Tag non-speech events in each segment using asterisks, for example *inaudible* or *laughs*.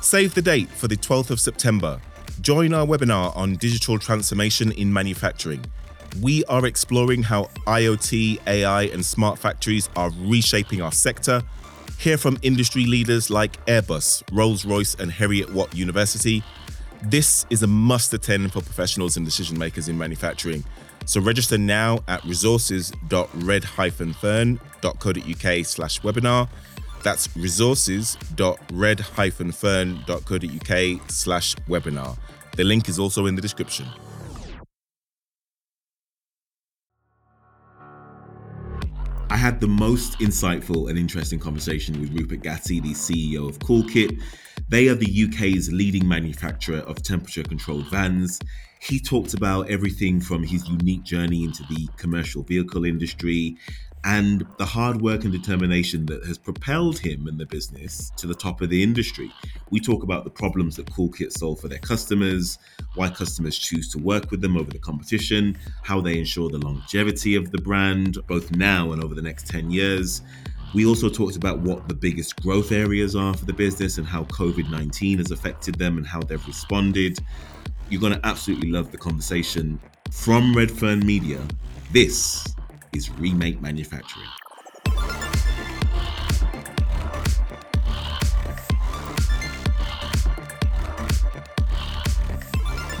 Save the date for the 12th of September. Join our webinar on digital transformation in manufacturing. We are exploring how IoT, AI, and smart factories are reshaping our sector. Hear from industry leaders like Airbus, Rolls Royce, and Heriot Watt University. This is a must attend for professionals and decision makers in manufacturing. So register now at resources.red-fern.co.uk slash webinar. That's resources.red-fern.co.uk slash webinar. The link is also in the description. I had the most insightful and interesting conversation with Rupert Gatti, the CEO of CoolKit. They are the UK's leading manufacturer of temperature controlled vans. He talked about everything from his unique journey into the commercial vehicle industry and the hard work and determination that has propelled him and the business to the top of the industry. We talk about the problems that CoolKit solve for their customers, why customers choose to work with them over the competition, how they ensure the longevity of the brand, both now and over the next 10 years. We also talked about what the biggest growth areas are for the business and how COVID 19 has affected them and how they've responded. You're going to absolutely love the conversation from Redfern Media. This is remake manufacturing.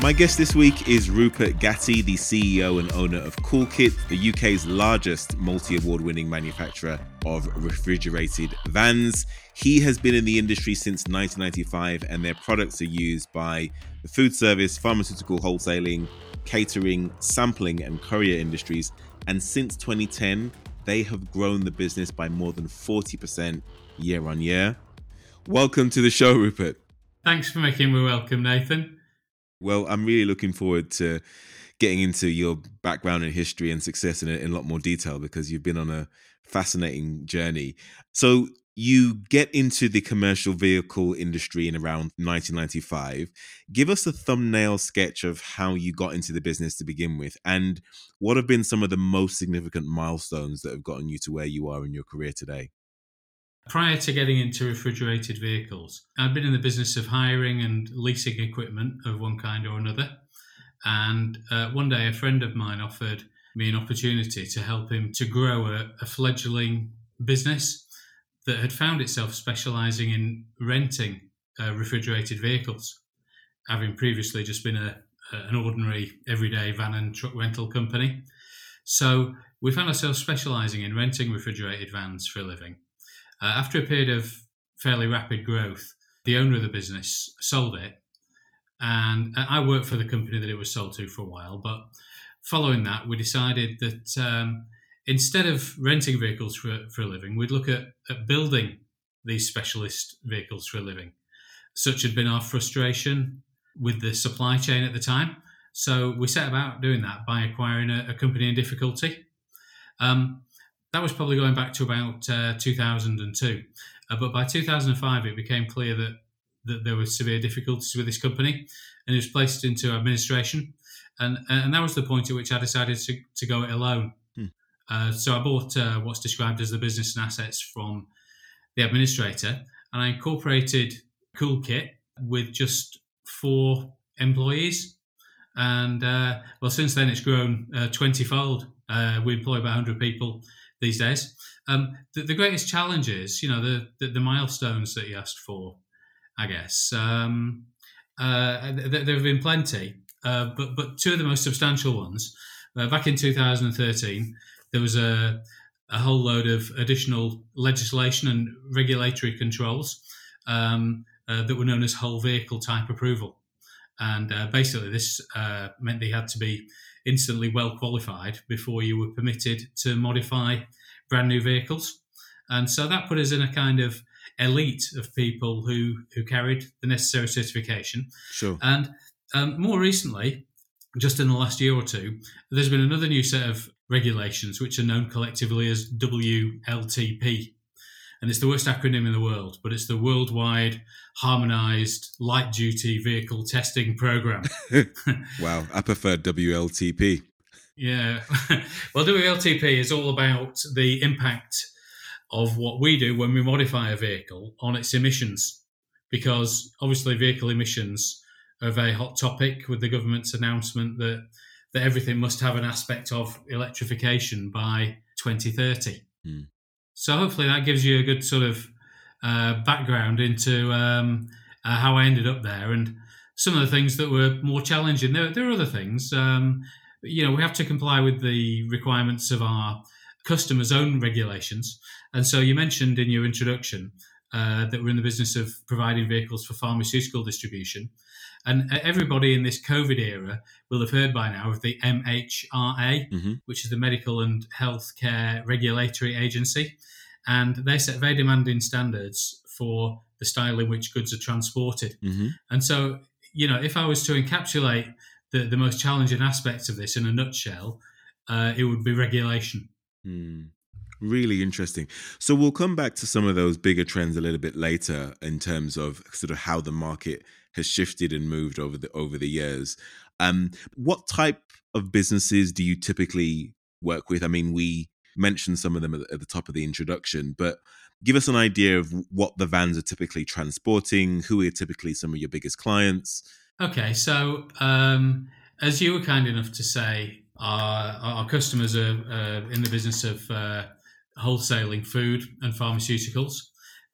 My guest this week is Rupert Gatti, the CEO and owner of CoolKit, the UK's largest multi award winning manufacturer of refrigerated vans. He has been in the industry since 1995, and their products are used by the food service, pharmaceutical wholesaling, catering, sampling, and courier industries, and since 2010, they have grown the business by more than 40% year on year. Welcome to the show, Rupert. Thanks for making me welcome, Nathan. Well, I'm really looking forward to getting into your background and history and success in a, in a lot more detail because you've been on a fascinating journey. So, you get into the commercial vehicle industry in around 1995. Give us a thumbnail sketch of how you got into the business to begin with, and what have been some of the most significant milestones that have gotten you to where you are in your career today? Prior to getting into refrigerated vehicles, I'd been in the business of hiring and leasing equipment of one kind or another. And uh, one day, a friend of mine offered me an opportunity to help him to grow a, a fledgling business that had found itself specializing in renting uh, refrigerated vehicles, having previously just been a, an ordinary everyday van and truck rental company. So we found ourselves specializing in renting refrigerated vans for a living. Uh, after a period of fairly rapid growth, the owner of the business sold it. And I worked for the company that it was sold to for a while. But following that, we decided that um, instead of renting vehicles for, for a living, we'd look at, at building these specialist vehicles for a living. Such had been our frustration with the supply chain at the time. So we set about doing that by acquiring a, a company in difficulty. Um, that was probably going back to about uh, 2002. Uh, but by 2005, it became clear that, that there were severe difficulties with this company and it was placed into administration. And, and that was the point at which I decided to, to go it alone. Uh, so I bought uh, what's described as the business and assets from the administrator, and I incorporated CoolKit with just four employees. And uh, well, since then it's grown uh, twenty-fold. Uh, we employ about hundred people these days. Um, the, the, greatest challenge is, you know, the, the, the milestones that you asked for. I guess um, th- there have been plenty, but but two of the most substantial ones. back in 2013, there was a, a whole load of additional legislation and regulatory controls um, uh, that were known as whole vehicle type approval. And uh, basically, this uh, meant they had to be instantly well qualified before you were permitted to modify brand new vehicles. And so that put us in a kind of elite of people who who carried the necessary certification. Sure. And um, more recently, just in the last year or two, there's been another new set of regulations, which are known collectively as WLTP. And it's the worst acronym in the world, but it's the Worldwide Harmonized Light Duty Vehicle Testing Program. *laughs* wow, I prefer WLTP. Yeah. *laughs* well, WLTP is all about the impact of what we do when we modify a vehicle on its emissions. because obviously vehicle emissions are a very hot topic with the government's announcement that that everything must have an aspect of electrification by 2030. Mm. So hopefully that gives you a good sort of uh, background into um, uh, how I ended up there and some of the things that were more challenging. There, there are other things. Um, you know, we have to comply with the requirements of our customers' own regulations. And so you mentioned in your introduction uh, that we're in the business of providing vehicles for pharmaceutical distribution. And everybody in this COVID era will have heard by now of the MHRA, mm-hmm. which is the Medical and Healthcare Regulatory Agency. And they set very demanding standards for the style in which goods are transported. Mm-hmm. And so, you know, if I was to encapsulate the, the most challenging aspects of this in a nutshell, uh, it would be regulation. Mm. Really interesting. So we'll come back to some of those bigger trends a little bit later in terms of sort of how the market has shifted and moved over the over the years. Um, what type of businesses do you typically work with? I mean, we mentioned some of them at the top of the introduction, but give us an idea of what the vans are typically transporting. Who are typically some of your biggest clients? Okay, so um, as you were kind enough to say, our, our customers are uh, in the business of uh, wholesaling food and pharmaceuticals.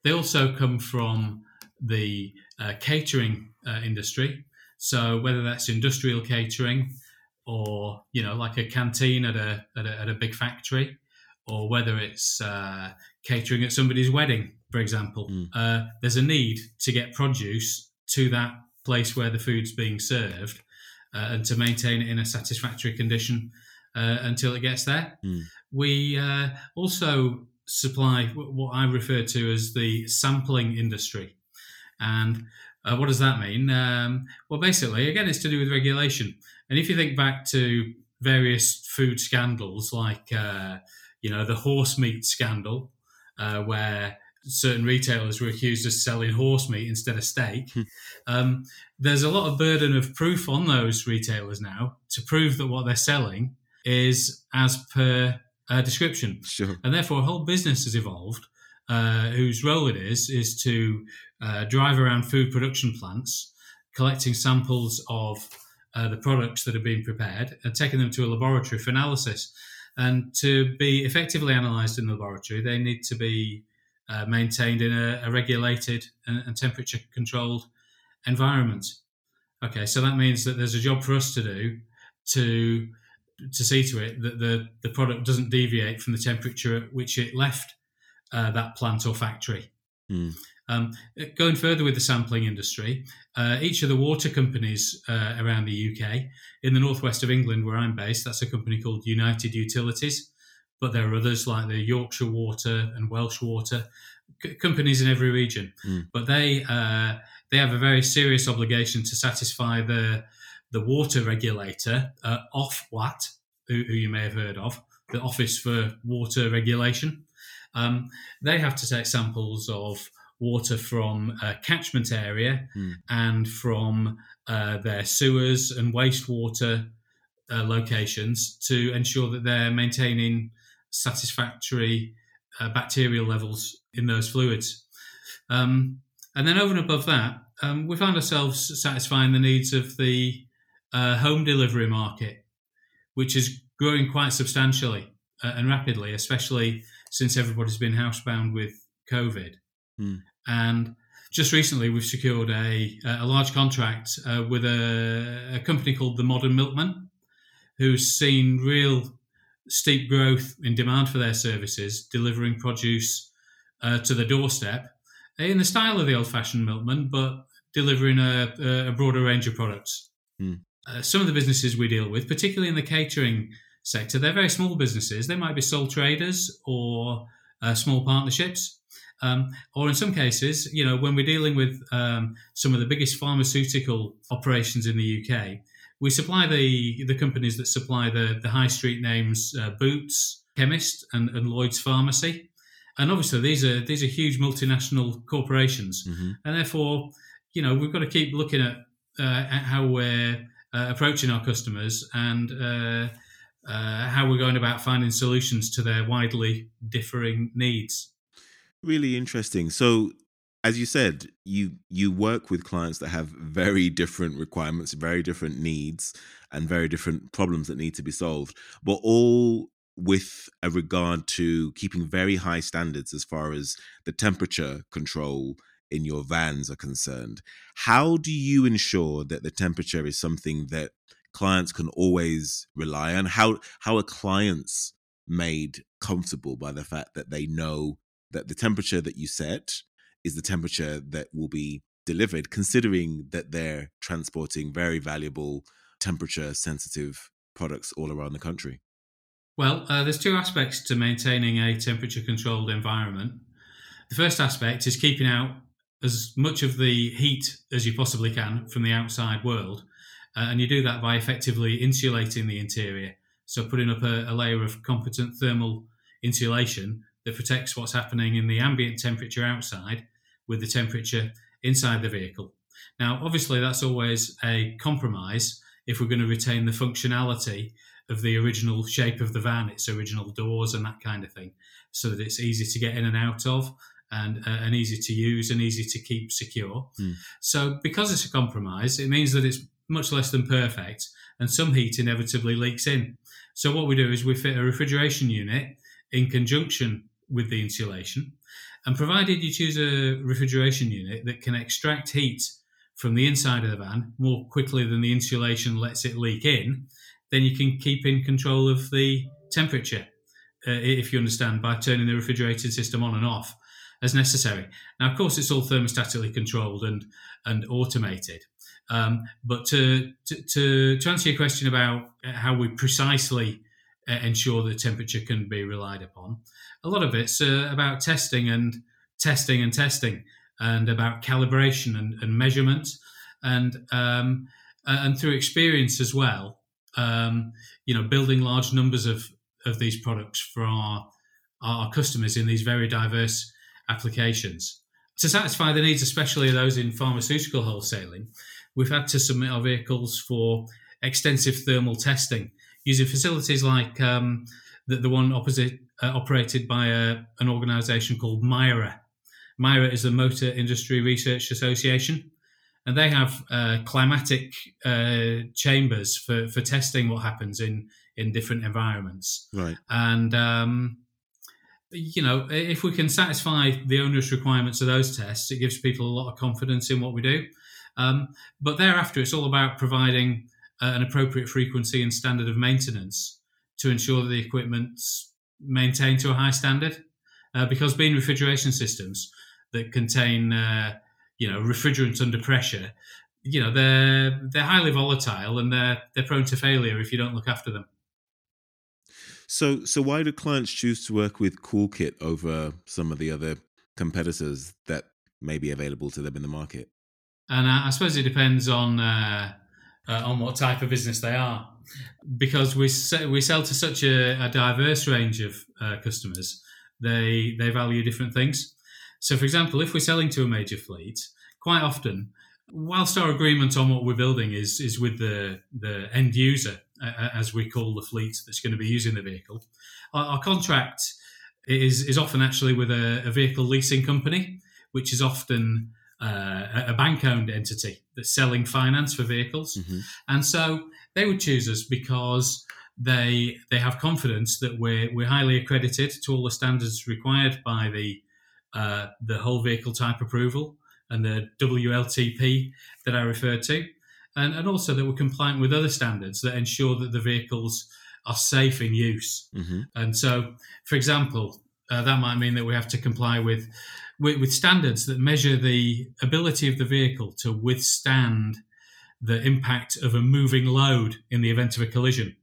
They also come from the uh, catering uh, industry. So whether that's industrial catering or you know like a canteen at a at a, at a big factory, or whether it's uh, catering at somebody's wedding, for example, mm. there's a need to get produce to that place where the food's being served uh, and to maintain it in a satisfactory condition uh, until it gets there. Mm. We uh, also supply what I refer to as the sampling industry. And uh, what does that mean? Um, well, basically, again, it's to do with regulation. And if you think back to various food scandals, like uh, you know the horse meat scandal, uh, where certain retailers were accused of selling horse meat instead of steak. Hmm. um, there's a lot of burden of proof on those retailers now to prove that what they're selling is as per uh, description. Sure. And therefore, a whole business has evolved uh, whose role it is is to uh, drive around food production plants, collecting samples of uh, the products that are being prepared and taking them to a laboratory for analysis. And to be effectively analysed in the laboratory, they need to be uh, maintained in a, a regulated and, and temperature controlled environment. Okay, so that means that there's a job for us to do to to see to it that the, the product doesn't deviate from the temperature at which it left uh, that plant or factory. Mm. Um, going further with the sampling industry, uh, each of the water companies uh, around the UK, in the northwest of England where I'm based, that's a company called United Utilities but there are others like the Yorkshire Water and Welsh Water, c- companies in every region. Mm. But they uh, they have a very serious obligation to satisfy the the water regulator, uh, Ofwat, who, who, you may have heard of, the Office for Water Regulation. Um, they have to take samples of water from a catchment area mm. and from uh, their sewers and wastewater uh, locations to ensure that they're maintaining satisfactory uh, bacterial levels in those fluids. Um, and then over and above that, um, we found ourselves satisfying the needs of the uh, home delivery market, which is growing quite substantially uh, and rapidly, especially since everybody's been housebound with COVID. Mm. And just recently, we've secured a, a large contract uh, with a, a company called the Modern Milkman, who's seen real steep growth in demand for their services, delivering produce uh, to the doorstep in the style of the old fashioned milkman, but delivering a, a broader range of products. Mm. Uh, some of the businesses we deal with, particularly in the catering sector, they're very small businesses. They might be sole traders or uh, small partnerships. Um, or in some cases, you know, when we're dealing with um, some of the biggest pharmaceutical operations in the UK, we supply the the companies that supply the the high street names uh, Boots, Chemist, and, and Lloyd's Pharmacy, and obviously these are these are huge multinational corporations, mm-hmm. and therefore you know we've got to keep looking at, uh, at how we're uh, approaching our customers and uh, uh, how we're going about finding solutions to their widely differing needs. Really interesting. So as you said, you you work with clients that have very different requirements, very different needs, and very different problems that need to be solved, but all with a regard to keeping very high standards as far as the temperature control in your vans are concerned. How do you ensure that the temperature is something that clients can always rely on? How how are clients made comfortable by the fact that they know that the temperature that you set is the temperature that will be delivered, considering that they're transporting very valuable temperature sensitive products all around the country? Well, uh, there's two aspects to maintaining a temperature controlled environment. The first aspect is keeping out as much of the heat as you possibly can from the outside world. Uh, and you do that by effectively insulating the interior. So, putting up a, a layer of competent thermal insulation that protects what's happening in the ambient temperature outside with the temperature inside the vehicle. Now, obviously, that's always a compromise if we're going to retain the functionality of the original shape of the van, its original doors, and that kind of thing, so that it's easy to get in and out of. And, uh, and easy to use and easy to keep secure. Mm. So, because it's a compromise, it means that it's much less than perfect, and some heat inevitably leaks in. So, what we do is we fit a refrigeration unit in conjunction with the insulation, and provided you choose a refrigeration unit that can extract heat from the inside of the van more quickly than the insulation lets it leak in, then you can keep in control of the temperature, uh, if you understand, by turning the refrigerated system on and off as necessary. Now, of course, it's all thermostatically controlled and and automated. Um, but to, to, to answer your question about how we precisely uh, ensure that temperature can be relied upon, a lot of it's uh, about testing and testing and testing, and about calibration and, and measurement, and um, and through experience as well. Um, you know, building large numbers of of these products for our our customers in these very diverse applications to satisfy the needs, especially those in pharmaceutical wholesaling. We've had to submit our vehicles for extensive thermal testing using facilities like um, the, the one opposite uh, operated by a, an organisation called MIRA. MIRA is the Motor Industry Research Association, and they have uh, climatic uh, chambers for, for testing what happens in in different environments. Right. And um, you know, if we can satisfy the onerous requirements of those tests, it gives people a lot of confidence in what we do. Um, but thereafter, it's all about providing uh, an appropriate frequency and standard of maintenance to ensure that the equipment's maintained to a high standard. Uh, because being refrigeration systems that contain, uh, you know, refrigerants under pressure, you know, they're they're highly volatile and they're they're prone to failure if you don't look after them. So, so why do clients choose to work with CoolKit over some of the other competitors that may be available to them in the market? And I, I suppose it depends on uh, uh, on what type of business they are, because we se- we sell to such a, a diverse range of uh, customers. They they value different things. So, for example, if we're selling to a major fleet, quite often, whilst our agreement on what we're building is is with the the end user, uh, as we call the fleet that's going to be using the vehicle, our, our contract is is often actually with a, a vehicle leasing company, which is often uh, a bank owned entity that's selling finance for vehicles. Mm-hmm. And so they would choose us because they they have confidence that we're, we're highly accredited to all the standards required by the uh, the whole vehicle type approval and the WLTP that I referred to, and, and also that we're compliant with other standards that ensure that the vehicles are safe in use. Mm-hmm. And so, for example, uh, that might mean that we have to comply with with, with standards that measure the ability of the vehicle to withstand the impact of a moving load in the event of a collision.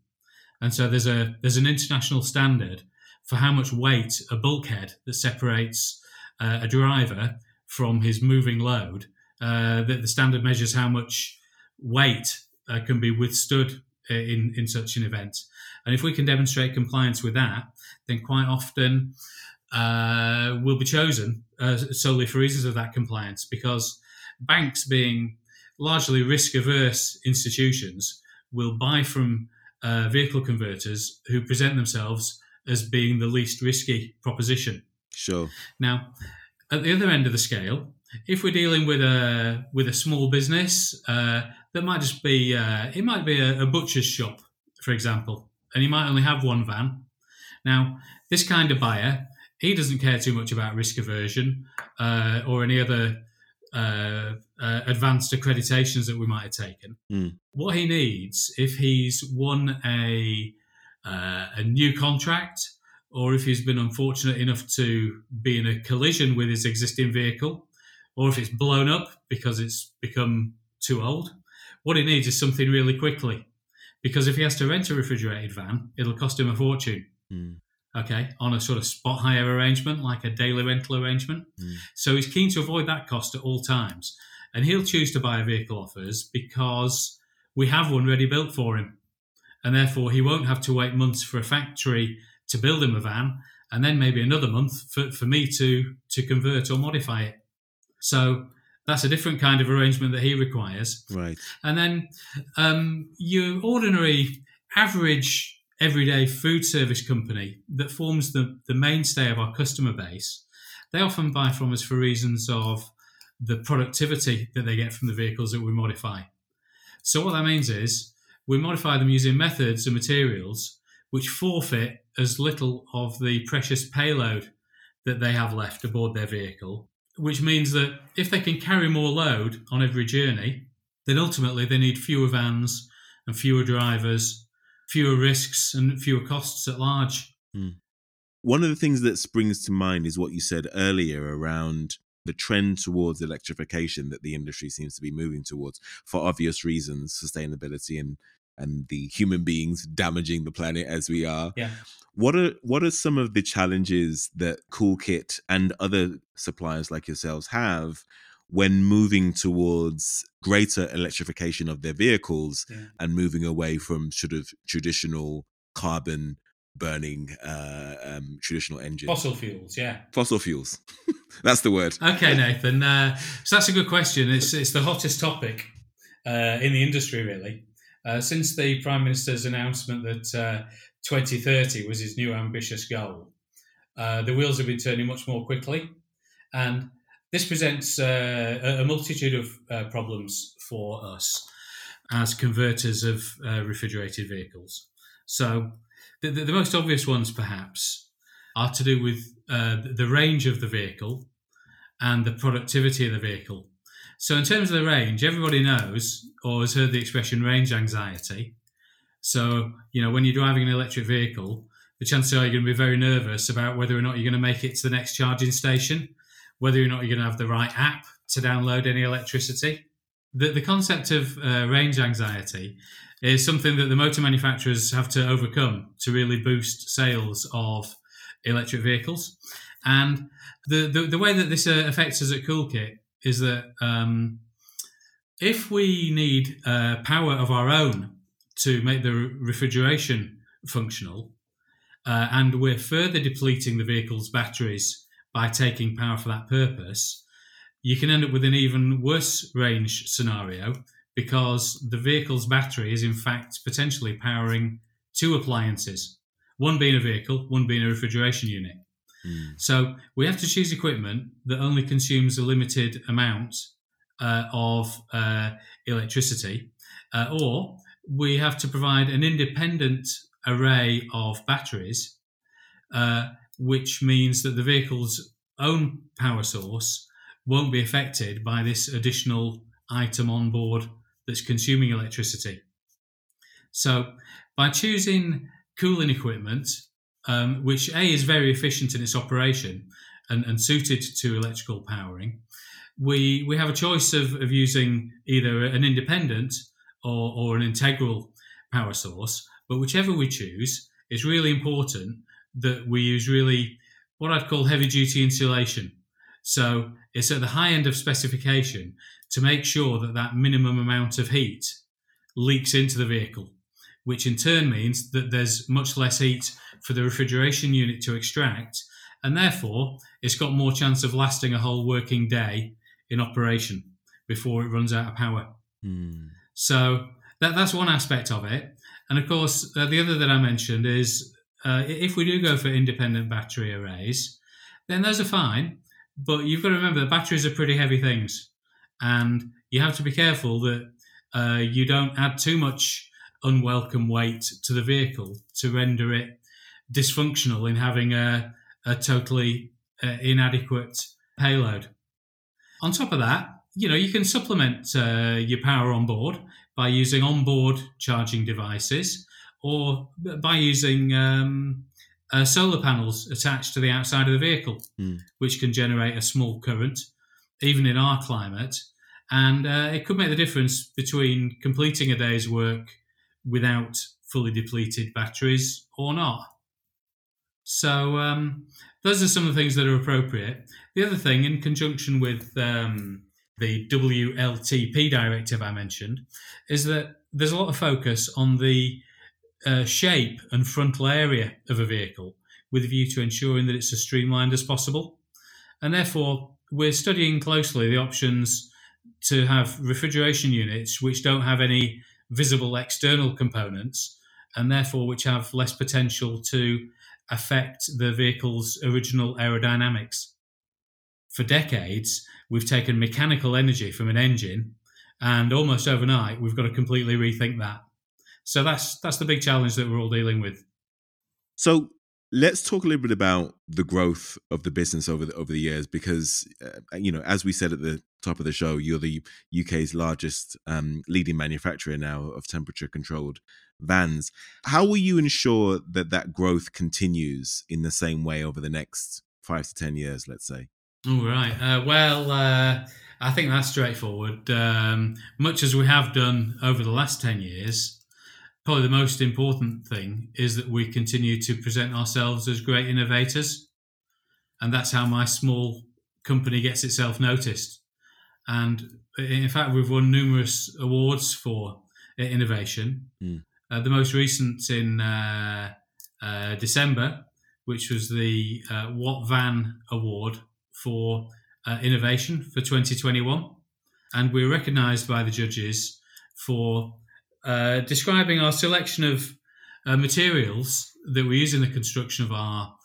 And so there's a there's an international standard for how much weight a bulkhead that separates uh, a driver from his moving load. Uh, that the standard measures how much weight uh, can be withstood uh, in in such an event. And if we can demonstrate compliance with that, then quite often uh, will be chosen uh, solely for reasons of that compliance because banks, being largely risk averse institutions, will buy from uh, vehicle converters who present themselves as being the least risky proposition. Sure. Now, at the other end of the scale, if we're dealing with a with a small business, uh, that might just be uh, it might be a, a, butcher's shop, for example, and he might only have one van. Now, this kind of buyer, he doesn't care too much about risk aversion uh, or any other uh, uh, advanced accreditations that we might have taken. Mm. What he needs, if he's won a uh, a new contract, or if he's been unfortunate enough to be in a collision with his existing vehicle, or if it's blown up because it's become too old, what he needs is something really quickly. Because if he has to rent a refrigerated van, it'll cost him a fortune. Mm okay, on a sort of spot hire arrangement, like a daily rental arrangement. Mm. So he's keen to avoid that cost at all times. And he'll choose to buy a vehicle off us because we have one ready built for him. And therefore, he won't have to wait months for a factory to build him a van and then maybe another month for, for me to, to convert or modify it. So that's a different kind of arrangement that he requires. Right. And then um, your ordinary average everyday food service company that forms the, the mainstay of our customer base, they often buy from us for reasons of the productivity that they get from the vehicles that we modify. So, what that means is we modify them using methods and materials which forfeit as little of the precious payload that they have left aboard their vehicle, which means that if they can carry more load on every journey, then ultimately they need fewer vans and fewer drivers fewer risks and fewer costs at large. Mm. One of the things that springs to mind is what you said earlier around the trend towards electrification that the industry seems to be moving towards for obvious reasons, sustainability and and the human beings damaging the planet as we are. Yeah. What are what are some of the challenges that Coolkit and other suppliers like yourselves have when moving towards greater electrification of their vehicles yeah. and moving away from sort of traditional carbon burning uh, um, traditional engines. Fossil fuels, yeah. Fossil fuels. *laughs* that's the word. Okay, Nathan. Uh, so that's a good question. It's, it's the hottest topic uh, in the industry, really. Uh, since the Prime Minister's announcement that uh, 2030 was his new ambitious goal, uh, the wheels have been turning much more quickly. And this presents a multitude of problems for us as converters of refrigerated vehicles. So, the, the, the, most obvious ones, perhaps, are to do with uh, the range of the vehicle and the productivity of the vehicle. So, in terms of the range, everybody knows or has heard the expression range anxiety. So, you know, when you're driving an electric vehicle, the chances are you're going to be very nervous about whether or not you're going to make it to the next charging station whether or not you're going to have the right app to download any electricity. The, the concept of uh, range anxiety is something that the motor manufacturers have to overcome to really boost sales of electric vehicles. And the, the, the way that this uh, affects us at Coolkit is that um, if we need uh, power of our own to make the refrigeration functional, uh, and we're further depleting the vehicle's batteries by taking power for that purpose, you can end up with an even worse range scenario because the vehicle's battery is in fact potentially powering two appliances, one being a vehicle, one being a refrigeration unit. Mm. So we have to choose equipment that only consumes a limited amount uh, of uh, electricity, uh, or we have to provide an independent array of batteries uh, which means that the vehicle's own power source won't be affected by this additional item on board that's consuming electricity. So, by choosing cooling equipment, um, which A is very efficient in its operation and, and suited to electrical powering, we, we have a choice of, of using either an independent or, or an integral power source. But whichever we choose, it's really important that we use really what I'd call heavy duty insulation. So it's at the high end of specification to make sure that that minimum amount of heat leaks into the vehicle, which in turn means that there's much less heat for the refrigeration unit to extract, and therefore it's got more chance of lasting a whole working day in operation before it runs out of power. Mm. So that, that's one aspect of it. And of course, uh, the other that I mentioned is uh, if we do go for independent battery arrays, then those are fine. but you've got to remember that batteries are pretty heavy things, and you have to be careful that uh, you don't add too much unwelcome weight to the vehicle to render it dysfunctional in having a, a totally uh, inadequate payload. On top of that, you know, you can supplement uh, your power on board by using onboard charging devices or by using um, uh, solar panels attached to the outside of the vehicle, mm. which can generate a small current, even in our climate. And uh, it could make the difference between completing a day's work without fully depleted batteries or not. So, um, those are some of the things that are appropriate. The other thing, in conjunction with um, the WLTP directive I mentioned, is that there's a lot of focus on the uh, shape and frontal area of a vehicle with a view to ensuring that it's as streamlined as possible. And therefore, we're studying closely the options to have refrigeration units which don't have any visible external components and therefore which have less potential to affect the vehicle's original aerodynamics. For decades, we've taken mechanical energy from an engine, and almost overnight, we've got to completely rethink that. So that's that's the big challenge that we're all dealing with. So let's talk a little bit about the growth of the business over the over the years, because uh, you know, as we said at the top of the show, you're the UK's largest um, leading manufacturer now of temperature controlled vans. How will you ensure that that growth continues in the same way over the next five to ten years, let's say? All right. Uh, well, uh, I think that's straightforward. Um, much as we have done over the last ten years, probably the most important thing is that we continue to present ourselves as great innovators, and that's how my small company gets itself noticed. And in fact, we've won numerous awards for innovation. Mm. Uh, the most recent in uh, uh, December, which was the uh, What Van Award for uh, Innovation for 2021. And we were recognised by the judges for uh, describing our selection of materials that we use in the construction of our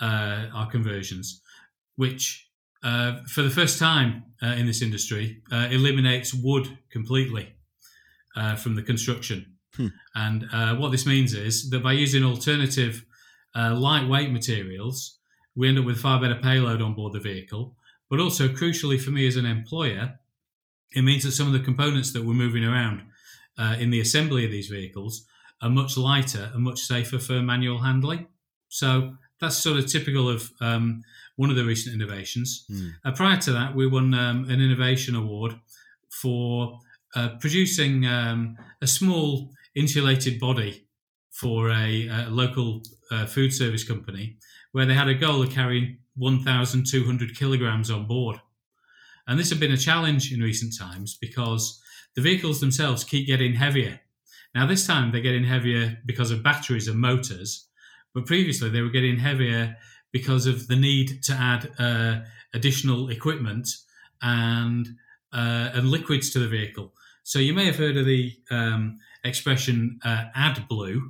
our conversions, which for the first time in this industry eliminates wood completely from the construction. Hmm. And uh, what this means is that by using alternative uh, lightweight materials, we end up with far better payload on board the vehicle. But also, crucially for me as an employer, it means that some of the components that we're moving around uh, in the assembly of these vehicles are much lighter and much safer for manual handling. So that's sort of typical of um, one of the recent innovations. Mm. Uh, prior to that, we won um, an innovation award for uh, producing um, a small insulated body for a, a local uh, food service company where they had a goal of carrying 1,200 kilograms on board. And this had been a challenge in recent times because the vehicles themselves keep getting heavier. Now, this time they're getting heavier because of batteries and motors, but previously they were getting heavier because of the need to add uh, additional equipment and uh, and liquids to the vehicle. So you may have heard of the um, expression uh, AdBlue,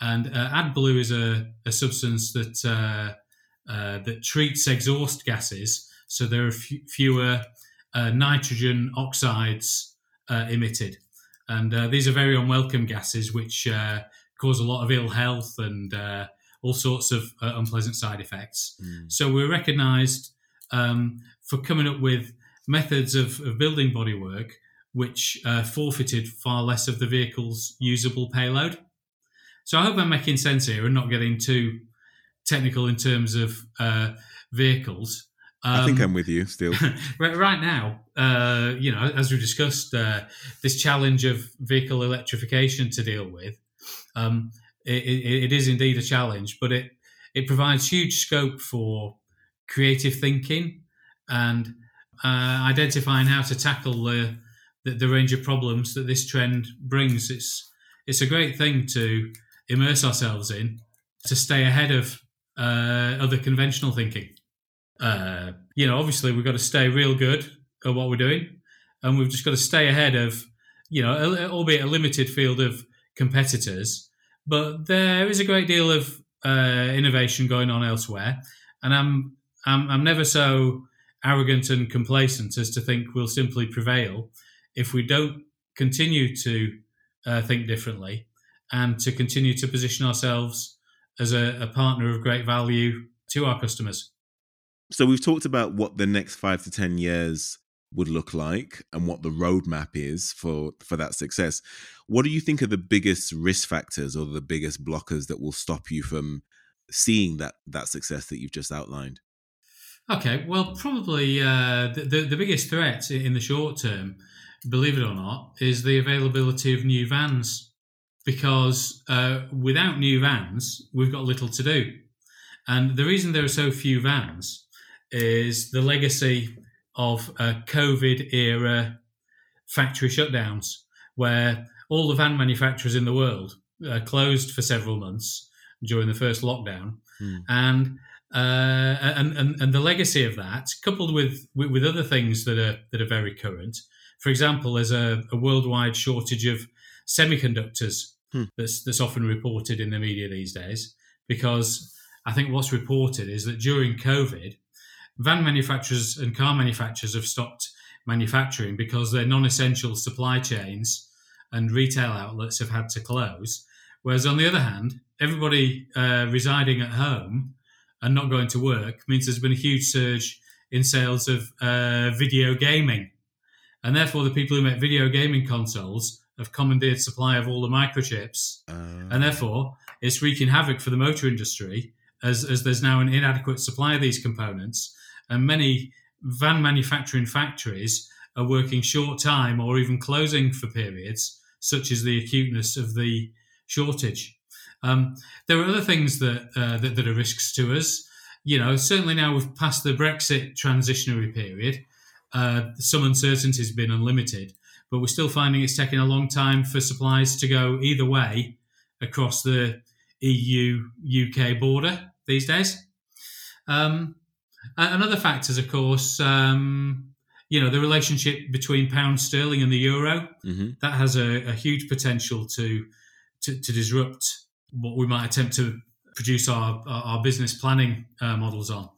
and uh, AdBlue is a, a substance that uh, uh, that treats exhaust gases, so there are f- fewer uh, nitrogen oxides uh, emitted, and these are very unwelcome gases which cause a lot of ill health and all sorts of unpleasant side effects. Mm. So we're recognised um, for coming up with methods of, of building bodywork which uh, forfeited far less of the vehicle's usable payload. So I hope I'm making sense here and not getting too technical in terms of uh, vehicles. Um, I think um, I'm with you still. *laughs* right now, uh, you know, as we discussed, uh, this challenge of vehicle electrification to deal with, um, it, it, it is indeed a challenge, but it it provides huge scope for creative thinking and uh, identifying how to tackle the the, the range of problems that this trend brings. It's it's a great thing to immerse ourselves in to stay ahead of uh, other conventional thinking. Uh, you know, obviously we've got to stay real good at what we're doing, and we've just got to stay ahead of, you know, albeit a limited field of competitors. But there is a great deal of uh, innovation going on elsewhere, and I'm I'm, I'm never so arrogant and complacent as to think we'll simply prevail if we don't continue to uh, think differently and to continue to position ourselves as a, a partner of great value to our customers. So we've talked about what the next five to ten years would look like and what the roadmap is for for that success. What do you think are the biggest risk factors or the biggest blockers that will stop you from seeing that that success that you've just outlined? Okay, well, probably uh, the, the, the biggest threat in the short term, believe it or not, is the availability of new vans, because uh, without new vans, we've got little to do, and the reason there are so few vans is the legacy of uh, COVID era factory shutdowns, where all the van manufacturers in the world uh, closed for several months during the first lockdown, mm. and, uh, and and and the legacy of that, coupled with, with, with other things that are that are very current. For example, there's a, a worldwide shortage of semiconductors hmm. that's that's often reported in the media these days, because I think what's reported is that during COVID, van manufacturers and car manufacturers have stopped manufacturing because their non-essential supply chains and retail outlets have had to close. Whereas on the other hand, everybody uh, residing at home and not going to work means there's been a huge surge in sales of uh, video gaming. And therefore, the people who make video gaming consoles have commandeered supply of all the microchips. Uh... And therefore, it's wreaking havoc for the motor industry as, as there's now an inadequate supply of these components. And many van manufacturing factories are working short time or even closing for periods, such as the acuteness of the shortage. Um, there are other things that, uh, that, that are risks to us. You know, certainly now we've passed the Brexit transitionary period. Uh, some uncertainty has been unlimited, but we're still finding it's taking a long time for supplies to go either way across the EU UK border these days. Um, and other factors, of course, um, you know, the relationship between pound sterling and the euro mm-hmm. that has a, a huge potential to, to, to disrupt what we might attempt to produce our our business planning uh, models on.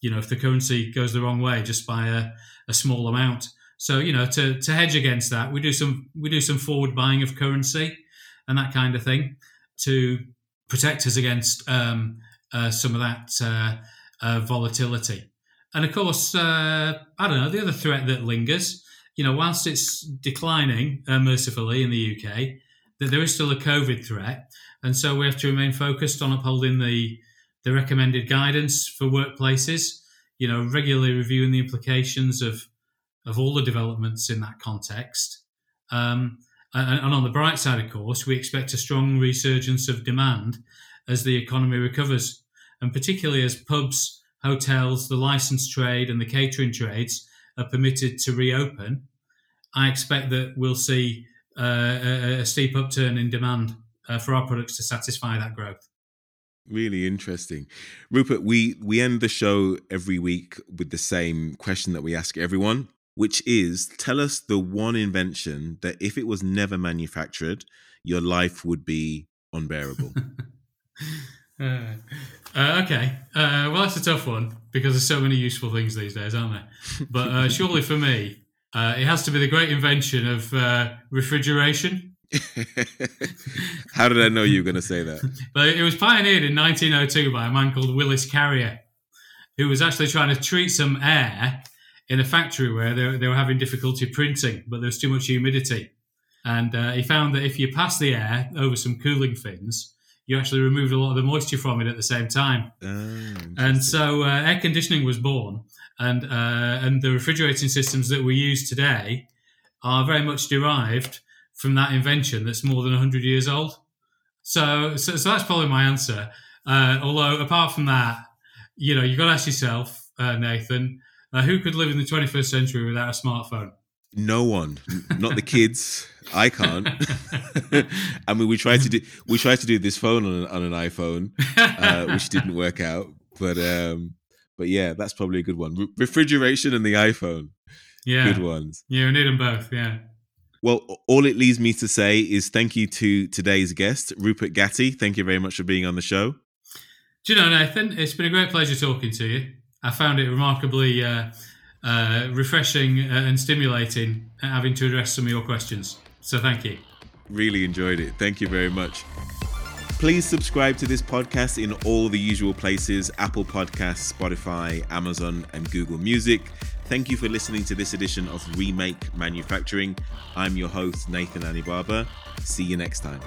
You know, if the currency goes the wrong way just by a, a small amount. So you know, to, to hedge against that, we do some we do some forward buying of currency and that kind of thing to protect us against um, uh, some of that uh, uh volatility. And of course, uh, I don't know the other threat that lingers. You know, whilst it's declining uh, mercifully in the UK, that there is still a COVID threat, and so we have to remain focused on upholding the the recommended guidance for workplaces. You know, regularly reviewing the implications of of all the developments in that context. Um, and, and on the bright side, of course, we expect a strong resurgence of demand as the economy recovers, and particularly as pubs, hotels, the licensed trade, and the catering trades are permitted to reopen. I expect that we'll see uh, a, a, steep upturn in demand uh, for our products to satisfy that growth. Really interesting, Rupert. We we end the show every week with the same question that we ask everyone, which is: tell us the one invention that, if it was never manufactured, your life would be unbearable. *laughs* uh, uh, okay, uh, well that's a tough one because there's so many useful things these days, aren't there? *laughs* But uh, surely for me, uh, it has to be the great invention of refrigeration. *laughs* How did I know you were going to say that? *laughs* but it was pioneered in 1902 by a man called Willis Carrier, who was actually trying to treat some air in a factory where they, they were having difficulty printing, but there was too much humidity. And uh, he found that if you pass the air over some cooling fins, you actually removed a lot of the moisture from it at the same time. Oh, and so uh, air conditioning was born, and uh, and the refrigerating systems that we use today are very much derived from that invention that's more than 100 years old. So, so, so that's probably my answer. Uh, although, apart from that, you know, you've got to ask yourself, uh, Nathan, uh, who could live in the 21st century without a smartphone? No one, not the kids. I can't. *laughs* I mean, we tried to do we tried to do this phone on an, on an iPhone, uh, which didn't work out. But um, but yeah, that's probably a good one. Re- refrigeration and the iPhone, yeah, good ones. Yeah, we need them both. Yeah. Well, all it leaves me to say is thank you to today's guest, Rupert Gatti. Thank you very much for being on the show. Do you know, Nathan? It's been a great pleasure talking to you. I found it remarkably uh, uh, refreshing uh, and stimulating having to address some of your questions. So thank you. Really enjoyed it. Thank you very much. Please subscribe to this podcast in all the usual places Apple Podcasts, Spotify, Amazon, and Google Music. Thank you for listening to this edition of Remake Manufacturing. I'm your host, Nathan Anibaba. See you next time.